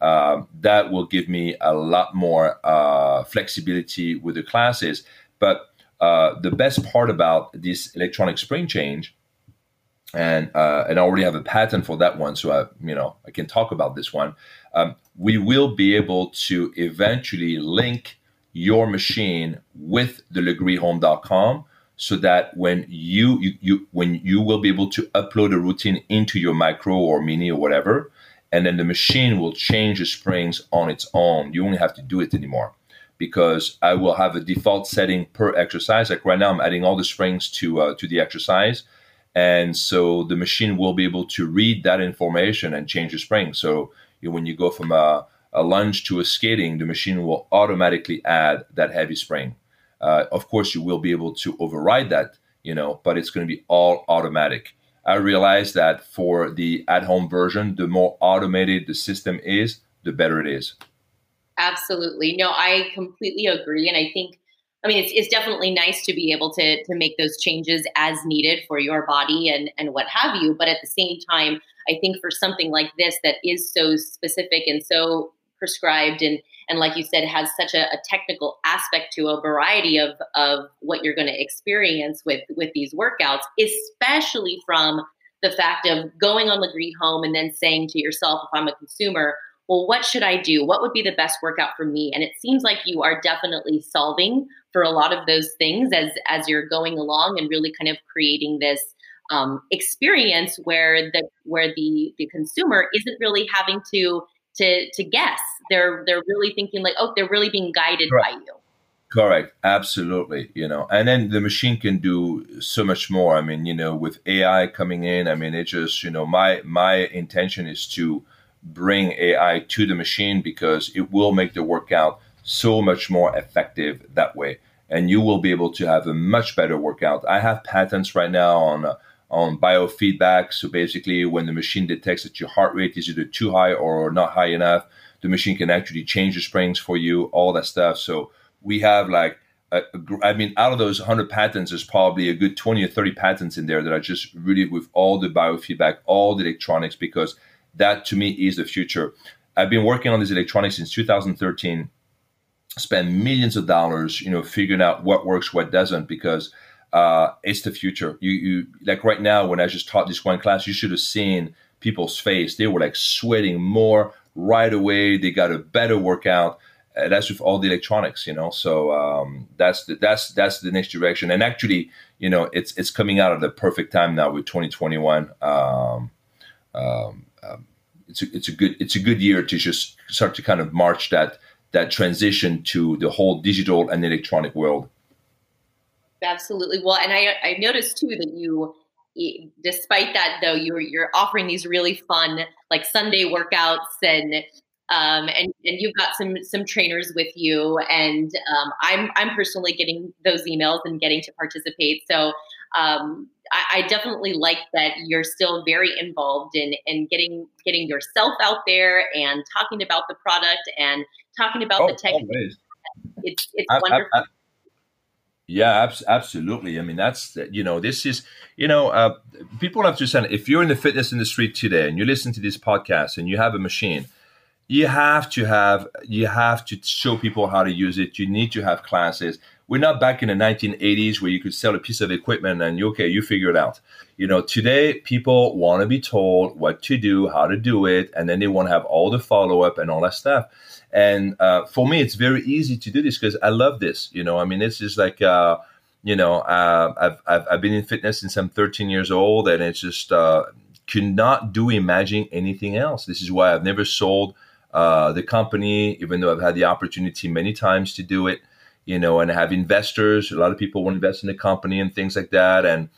uh, that will give me a lot more uh, flexibility with the classes. But uh, the best part about this electronic spring change, and uh, and I already have a patent for that one, so I you know I can talk about this one. Um, we will be able to eventually link your machine with the lagreehome.com so that when you, you, you when you will be able to upload a routine into your micro or mini or whatever and then the machine will change the springs on its own you only have to do it anymore because I will have a default setting per exercise. Like right now, I'm adding all the springs to uh, to the exercise, and so the machine will be able to read that information and change the spring. So you know, when you go from a, a, lunge to a skating, the machine will automatically add that heavy spring. Uh, of course, you will be able to override that, you know, but it's going to be all automatic. I realize that for the at-home version, the more automated the system is, the better it is. Absolutely. No, I completely agree. And I think, I mean, it's, it's definitely nice to be able to, to make those changes as needed for your body and, and what have you. But at the same time, I think for something like this that is so specific and so prescribed and, and like you said, has such a, a technical aspect to a variety of, of what you're going to experience with, with these workouts, especially from the fact of going on Lagree Home and then saying to yourself, if I'm a consumer, well, what should I do? What would be the best workout for me? And it seems like you are definitely solving for a lot of those things as as you're going along and really kind of creating this um, experience where the where the the consumer isn't really having to to to guess. They're they're really thinking like, oh, they're really being guided by you. Correct. Absolutely. You know, and then the machine can do so much more. I mean, you know, with AI coming in, I mean, it just, you know, my my intention is to bring AI to the machine because it will make the workout so much more effective that way. And you will be able to have a much better workout. I have patents right now on uh, on biofeedback. So basically, when the machine detects that your heart rate is either too high or not high enough, the machine can actually change the springs for you, all that stuff. So we have like a, a, I mean, out of those 100 patents, there's probably a good 20 or 30 patents in there that are just really with all the biofeedback, all the electronics, because that to me is the future. I've been working on this electronics since 2013. Spent millions of dollars, you know, figuring out what works, what doesn't, because uh, it's the future. You, you like right now when I just taught this one class, you should have seen people's face. They were like sweating more right away. They got a better workout. Uh, that's with all the electronics, you know. So um, that's the, that's that's the next direction. And actually, you know, it's it's coming out at the perfect time now with 2021. Um, um, um, it's a, it's a good it's a good year to just start to kind of march that that transition to the whole digital and electronic world. Absolutely. Well, and I I noticed too that you despite that though you're you're offering these really fun like Sunday workouts and um, and and you've got some some trainers with you and um, I'm I'm personally getting those emails and getting to participate so um, I, I, definitely like that you're still very involved in in getting getting yourself out there and talking about the product and talking about oh, the tech. It's it's I, wonderful. I, yeah, absolutely. I mean, that's you know, this is you know, uh, people have to understand if you're in the fitness industry today and you listen to this podcast and you have a machine, you have to have you have to show people how to use it. You need to have classes we're not back in the 1980s where you could sell a piece of equipment and you okay you figure it out. You know today people want to be told what to do how to do it and then they want to have all the follow-up and all that stuff. And uh, for me it's very easy to do this because i love this you know? I mean it's just like uh, you know uh, I've, I've, I've, been in fitness since i'm 13 years old and it's just uh, could not do imagine anything else. This is why i've never sold uh, the company even though i've had the opportunity many times to do it you know, and have investors. A lot of people want to invest in the company and things like that. And,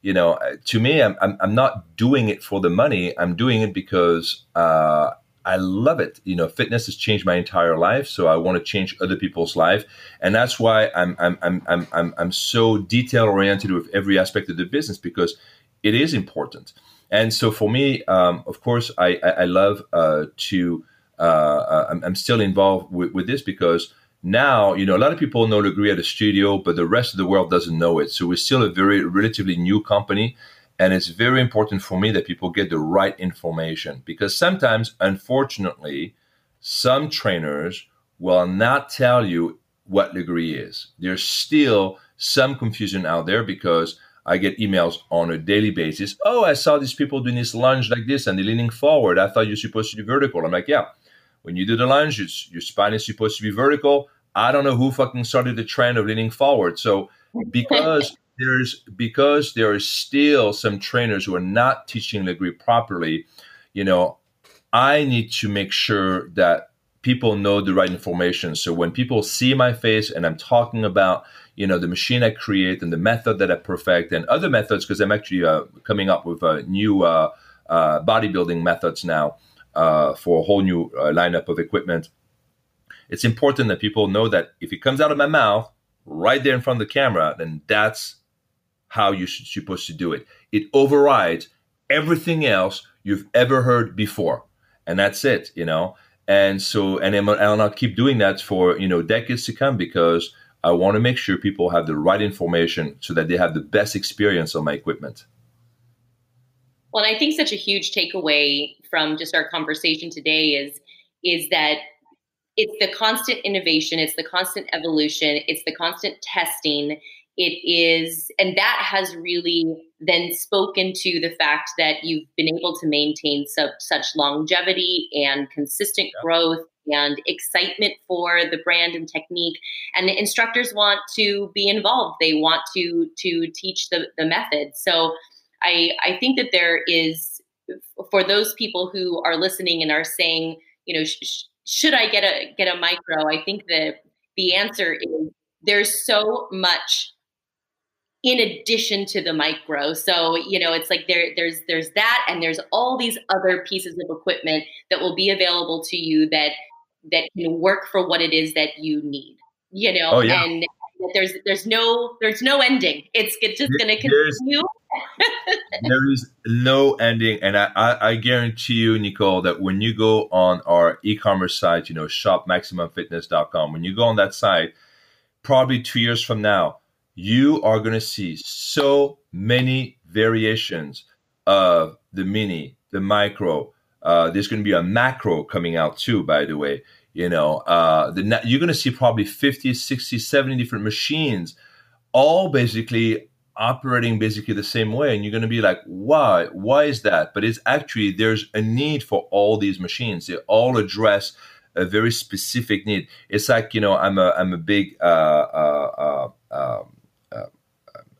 you know, to me, I'm, I'm, I'm not doing it for the money. I'm doing it because uh, I love it. You know, fitness has changed my entire life, so I want to change other people's life, and that's why I'm I'm I'm I'm I'm, I'm so detail oriented with every aspect of the business because it is important. And so for me, um, of course, I I, I love uh, to uh, uh I'm, I'm, still involved with, with this because now, you know, a lot of people know Lagree at the studio, but the rest of the world doesn't know it. So we're still a very relatively new company. And it's very important for me that people get the right information because sometimes, unfortunately, some trainers will not tell you what Lagree is. There's still some confusion out there because I get emails on a daily basis. Oh, I saw these people doing this lunge like this and they're leaning forward. I thought you're supposed to be vertical. I'm like, yeah, when you do the lunge, your spine is supposed to be vertical. I don't know who fucking started the trend of leaning forward. So because there's because there are still some trainers who are not teaching Lagree properly, you know, I need to make sure that people know the right information. So when people see my face and I'm talking about, you know, the machine I create and the method that I perfect and other methods, because I'm actually uh, coming up with a new uh, uh, bodybuilding methods now uh, for a whole new uh, lineup of equipment. It's important that people know that if it comes out of my mouth right there in front of the camera, then that's how you're supposed to do it. It overrides everything else you've ever heard before. And that's it, you know. And so, and and I'll keep doing that for you know decades to come because I want to make sure people have the right information so that they have the best experience on my equipment. Well, I think such a huge takeaway from just our conversation today is is that it's the constant innovation, it's the constant evolution, it's the constant testing. It is, and that has really then spoken to the fact that you've been able to maintain such, such longevity and consistent yeah. growth and excitement for the brand and technique and the instructors want to be involved they want to to teach the, the method so i i think that there is for those people who are listening and are saying you know sh- should i get a get a micro? I think that the answer is there's so much in addition to the micro. So you know it's like there there's there's that and there's all these other pieces of equipment that will be available to you that that can work for what it is that you need you know? Oh, yeah. and there's there's no there's no ending. It's it's just going to continue there is no ending and I, I, I guarantee you nicole that when you go on our e-commerce site you know shopmaximumfitness.com when you go on that site probably two years from now you are going to see so many variations of the mini the micro uh, there's going to be a macro coming out too, by the way. You know, uh, the you're going to see probably 50, 60, 70 different machines, all basically operating basically the same way. And you're going to be like, why? Why is that? But it's actually, there's a need for all these machines. They all address a very specific need. It's like, you know, I'm a, I'm a big, uh, uh, uh, um, uh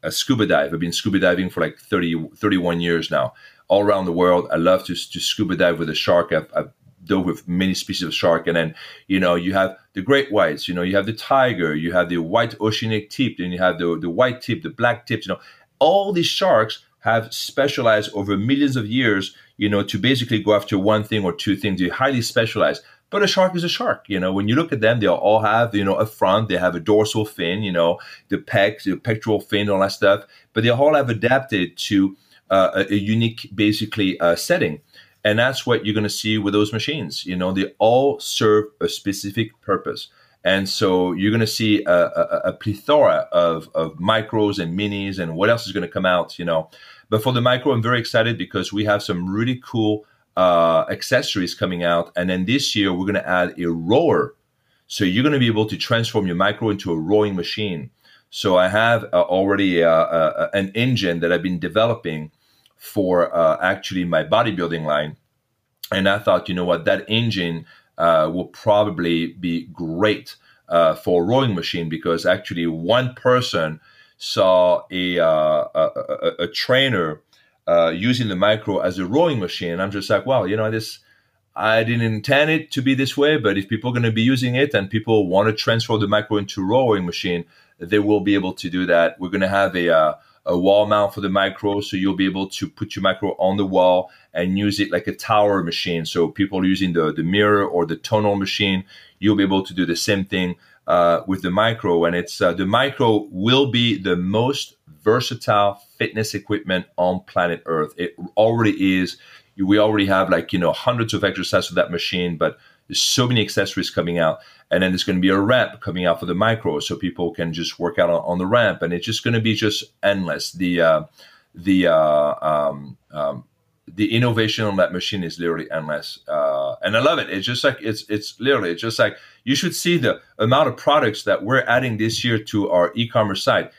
a scuba dive. I've been scuba diving for like 30, 31 years now all around the world. I love to, to scuba dive with a shark. I've, I've with many species of shark. And then, you know, you have the great whites, you know, you have the tiger, you have the white oceanic tip, then you have the, the white tip, the black tips, you know, all these sharks have specialized over millions of years, you know, to basically go after one thing or two things. They're highly specialized. But a shark is a shark. You know, when you look at them, they all have, you know, a front, they have a dorsal fin, you know, the pecs, the pectoral fin, all that stuff. But they all have adapted to uh, a, a, unique, basically, uh, setting. And that's what you're going to see with those machines. You know, they all serve a specific purpose. And so you're going to see a, a, a, plethora of, of micros and minis and what else is going to come out, you know. But for the micro, I'm very excited because we have some really cool uh, accessories coming out. And then this year, we're going to add a rower. So you're going to be able to transform your micro into a rowing machine. So I have uh, already uh, uh, an engine that I've been developing for uh, actually my bodybuilding line. And I thought, you know what, that engine uh, will probably be great uh, for a rowing machine because actually one person saw a, uh, a, a, trainer uh, using the micro as a rowing machine. And I'm just like, wow, you know, this. I didn't intend it to be this way, but if people are going to be using it and people want to transfer the micro into rowing machine, they will be able to do that. We're going to have a uh, a wall mount for the micro so you'll be able to put your micro on the wall and use it like a tower machine. So people using the, the mirror or the tonal machine. You'll be able to do the same thing uh, with the micro. And it's uh, the micro will be the most versatile fitness equipment on planet earth. It already is we already have like you know hundreds of exercises with that machine but there's so many accessories coming out. And then there's going to be a ramp coming out for the micro so people can just work out on, on the ramp. And it's just going to be just endless. The, uh, the, uh, um, um, the innovation on that machine is literally endless. Uh, and I love it. It's just like, it's, it's literally, it's just like, you should see the amount of products that we're adding this year to our e-commerce site.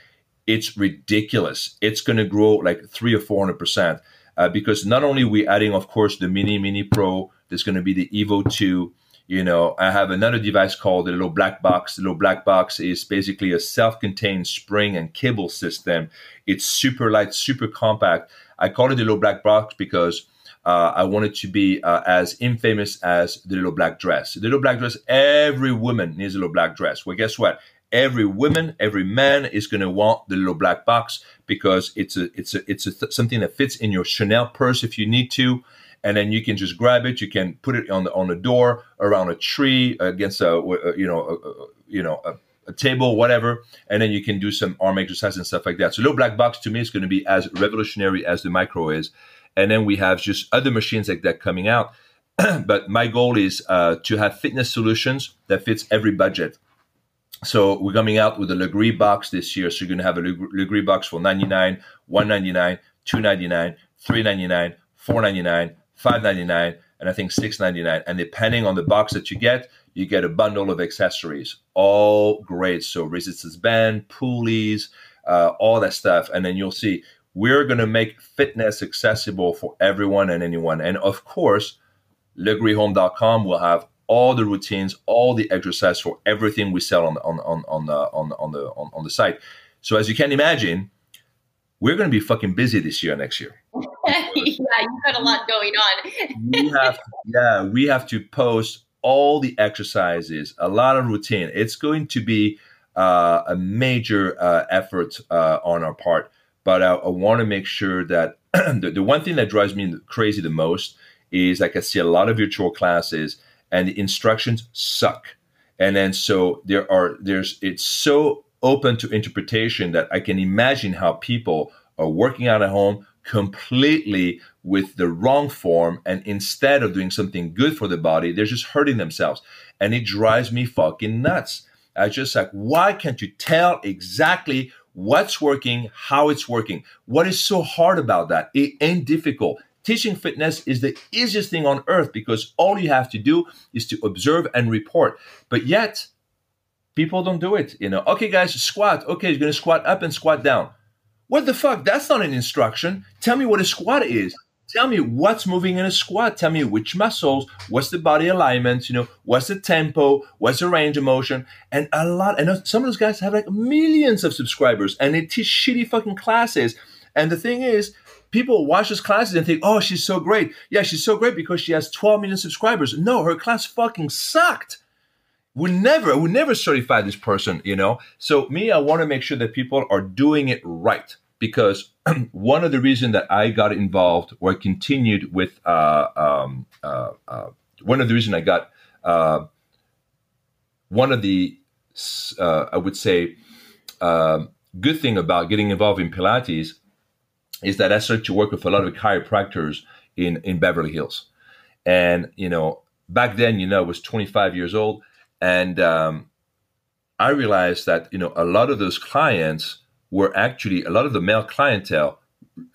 It's ridiculous. It's going to grow like three or 400%. Uh, because not only we adding, of course, the Mini Mini Pro, there's going to be the Evo 2, you know i have another device called the little black box the little black box is basically a self-contained spring and cable system it's super light super compact i call it the little black box because uh, I want it to be uh, as infamous as the little black dress. The little black dress, every woman needs a little black dress. Well, guess what? Every woman, every man is going to want the little black box because it's a, it's a, it's a th- something that fits in your Chanel purse if you need to and then you can just grab it. You can put it on the on the door, around a tree, against a, you know a, you know a, a, table, whatever, and then you can do some arm exercise and stuff like that. So little black box to me is going to be as revolutionary as the micro is, and then we have just other machines like that coming out. but my goal is uh, to have fitness solutions that fits every budget. So we're coming out with a Lagree box this year. So you're going to have a Lagree box for 99, 199, 299, 399, 499, 599, and I think 699. And depending on the box that you get, you get a bundle of accessories, all great. So resistance band, pulleys, uh, all that stuff. And then you'll see we're going to make fitness accessible for everyone and anyone. And of course, lagreehome.com will have all the routines, all the exercise for everything we sell on on on on the on, on the on, on the site. So as you can imagine, we're going to be fucking busy this year, next year. yeah, you've got a lot going on. we have, yeah, we have to post all the exercises, a lot of routine. It's going to be uh, a major uh, effort uh, on our part, but I, I want to make sure that the, the one thing that drives me crazy the most is like I see a lot of virtual classes and the instructions suck. And then so there are there's it's so open to interpretation that I can imagine how people are working out at home completely with the wrong form and instead of doing something good for the body they're just hurting themselves. And it drives me fucking nuts. I just like why can't you tell exactly what's working how it's working? What is so hard about that? It ain't difficult. Teaching fitness is the easiest thing on earth because all you have to do is to observe and report. But yet, people don't do it. You know, okay, guys, squat. Okay, you're going to squat up and squat down. What the fuck? That's not an instruction. Tell me what a squat is. Tell me what's moving in a squat. Tell me which muscles, what's the body alignment, you know, what's the tempo, what's the range of motion. And a lot, and some of those guys have like millions of subscribers and they teach shitty fucking classes. And the thing is, people watch those classes and think, oh, she's so great. Yeah, she's so great because she has 12 million subscribers. No, her class fucking sucked. We never, we never certify this person, you know. So me, I want to make sure that people are doing it right because one of the reasons that I got involved or continued with uh, um, uh, uh, one of the reasons I got uh, one of the uh, I would say um, good thing about getting involved in Pilates is that I started to work with a lot of chiropractors in in Beverly Hills, and you know back then you know I was 25 years old, and um, I realized that you know a lot of those clients were actually a lot of the male clientele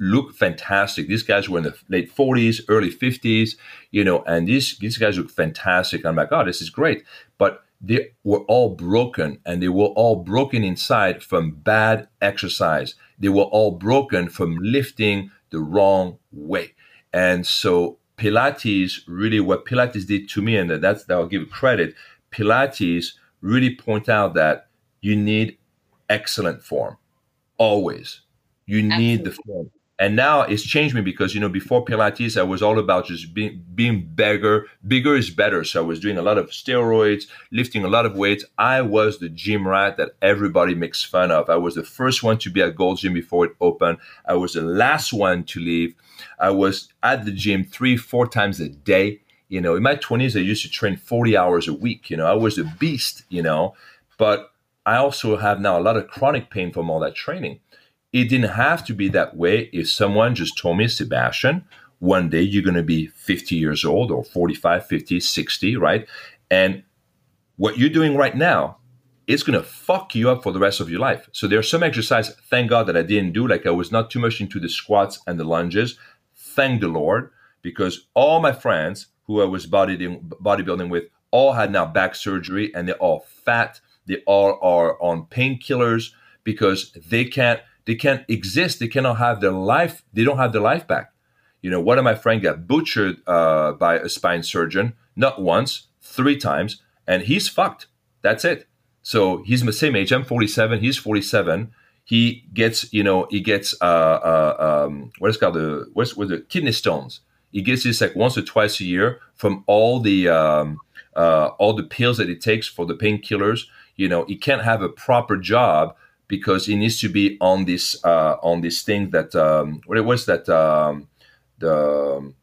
look fantastic. These guys were in the late 40s, early 50s, you know, and these these guys look fantastic. I'm like, oh, this is great, but they were all broken and they were all broken inside from bad exercise. They were all broken from lifting the wrong way. And so Pilates really what Pilates did to me, and that's that I'll give credit. Pilates really point out that you need excellent form. Always. You need Absolutely. the form. And now it's changed me because you know before pilates i was all about just being being bigger bigger is better. So i was doing a lot of steroids lifting a lot of weights. I was the gym rat that everybody makes fun of. I was the first one to be at gold gym before it opened. I was the last one to leave. I was at the gym three four times a day you know in my 20s i used to train 40 hours a week you know i was a beast you know but i also have now a lot of chronic pain from all that training it didn't have to be that way if someone just told me, Sebastien, one day you're going to be 50 years old or 45, 50, 60, right? And what you're doing right now, it's going to fuck you up for the rest of your life. So there's some exercise, thank God that I didn't do. Like I was not too much into the squats and the lunges. Thank the Lord, because all my friends who I was bodybuilding, bodybuilding with all had now back surgery and they're all fat. They all are on painkillers because they can't – they can't exist. They cannot have their life. They don't have their life back. You know, one of my friends got butchered uh, by a spine surgeon, not once, three times, and he's fucked. That's it. So he's the same age. I'm 47. He's 47. He gets, you know, he gets uh, uh, um, what is called the what's what the kidney stones. He gets this like once or twice a year from all the um, uh, all the pills that he takes for the painkillers. You know, he can't have a proper job because he needs to be on this uh, on this thing that um, what it was that um, the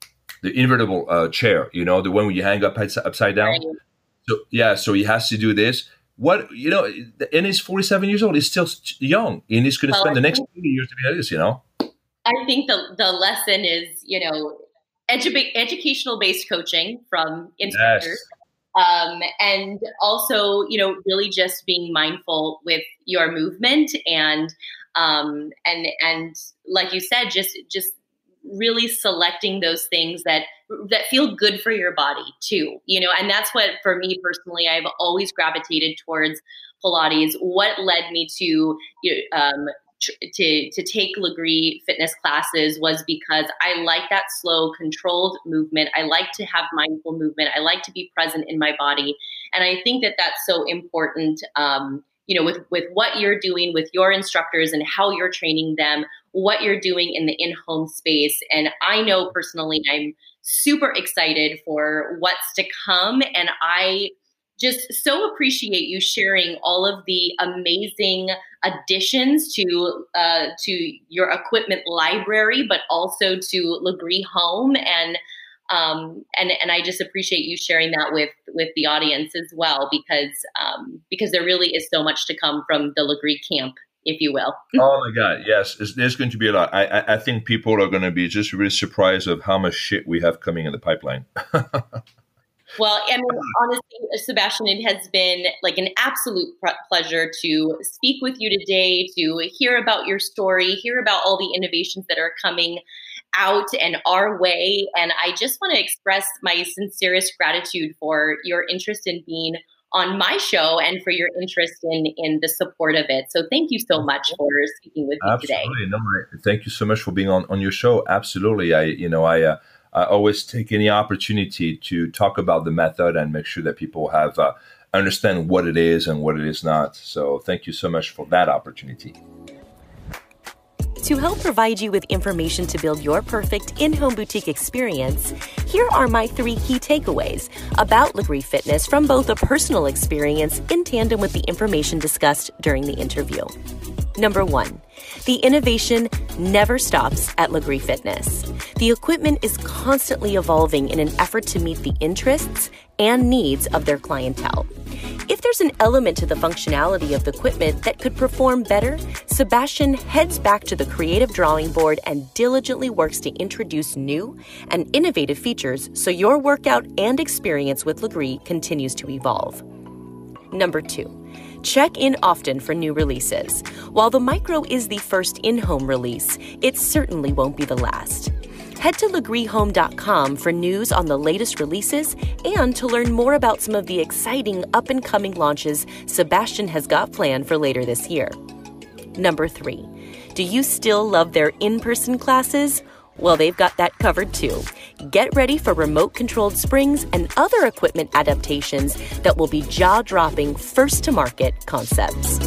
the invertible uh, chair, you know, the one where you hang up upside down. Right. So yeah, so he has to do this. What you know, and he's forty seven years old. He's still young, and he's going to well, spend the next years to be like this. You know. I think the the lesson is, you know, edu- educational based coaching from instructors. Yes. Um, and also, you know, really just being mindful with your movement and um, and and like you said, just just really selecting those things that that feel good for your body too you know and that's what for me personally i've always gravitated towards pilates what led me to you know, um, to to take Lagree fitness classes was because I like that slow, controlled movement. I like to have mindful movement. I like to be present in my body, and I think that that's so important. Um, you know, with with what you're doing with your instructors and how you're training them, what you're doing in the in-home space, and I know personally, I'm super excited for what's to come, and I just so appreciate you sharing all of the amazing additions to uh, to your equipment library, but also to Lagree Home and um, and and I just appreciate you sharing that with with the audience as well because um, because there really is so much to come from the Lagree camp if you will. oh my God, yes, there's going to be a lot. I, I, I think people are going to be just really surprised of how much shit we have coming in the pipeline. Well, I mean, honestly, Sebastien, it has been like an absolute pleasure to speak with you today, to hear about your story, hear about all the innovations that are coming out and our way. And I just want to express my sincerest gratitude for your interest in being on my show and for your interest in in the support of it. So thank you so much for speaking with me today. Absolutely. No, thank you so much for being on, on your show. Absolutely. I, you know, I, uh, I always take any opportunity to talk about the method and make sure that people have uh, understand what it is and what it is not. So thank you so much for that opportunity. To help provide you with information to build your perfect in-home boutique experience, here are my three key takeaways about Lagree Fitness from both a personal experience in tandem with the information discussed during the interview. Number one, the innovation never stops at Lagree Fitness. The equipment is constantly evolving in an effort to meet the interests and needs of their clientele. If there's an element to the functionality of the equipment that could perform better, Sebastien heads back to the creative drawing board and diligently works to introduce new and innovative features so your workout and experience with Lagree continues to evolve. Number two, Check in often for new releases. While the Micro is the first in home release, it certainly won't be the last. Head to lagreehome.com for news on the latest releases and to learn more about some of the exciting up and coming launches Sebastien has got planned for later this year. Number three, do you still love their in person classes? Well, they've got that covered too. Get ready for remote controlled springs and other equipment adaptations that will be jaw dropping, first to market concepts.